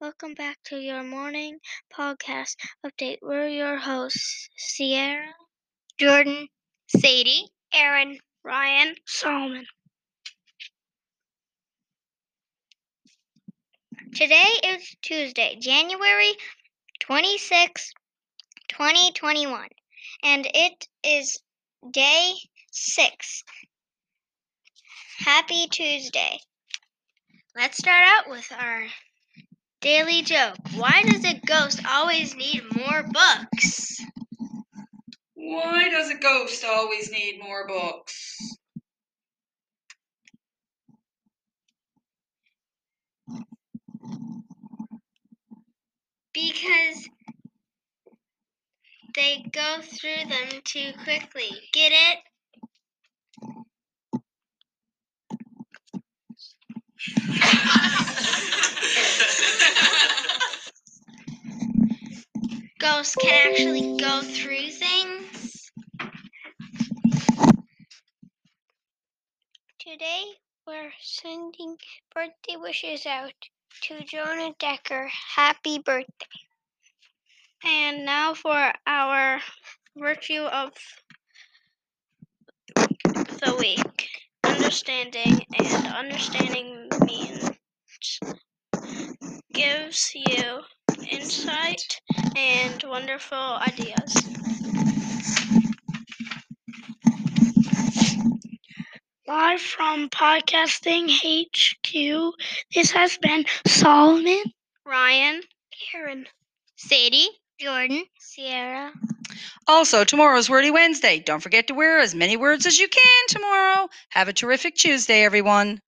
Welcome back to your morning podcast update. We're your hosts, Sierra, Jordan, Sadie, Aaron, Ryan, Solomon. Today is Tuesday, January 26, 2021, and it is day 6. Happy Tuesday. Let's start out with our daily joke. Why does a ghost always need more books? Why does a ghost always need more books? Because they go through them too quickly. Get it? Ghosts can actually go through things. Today we're sending birthday wishes out to Jonah Decker. Happy birthday. And now for our virtue of the week understanding and understanding means gives you insight and wonderful ideas. Live from Podcasting HQ, this has been Solomon, Ryan, Aaron, Sadie, Jordan, Sierra. Also, tomorrow's Wordy Wednesday. Don't forget to wear as many words as you can tomorrow. Have a terrific Tuesday, everyone.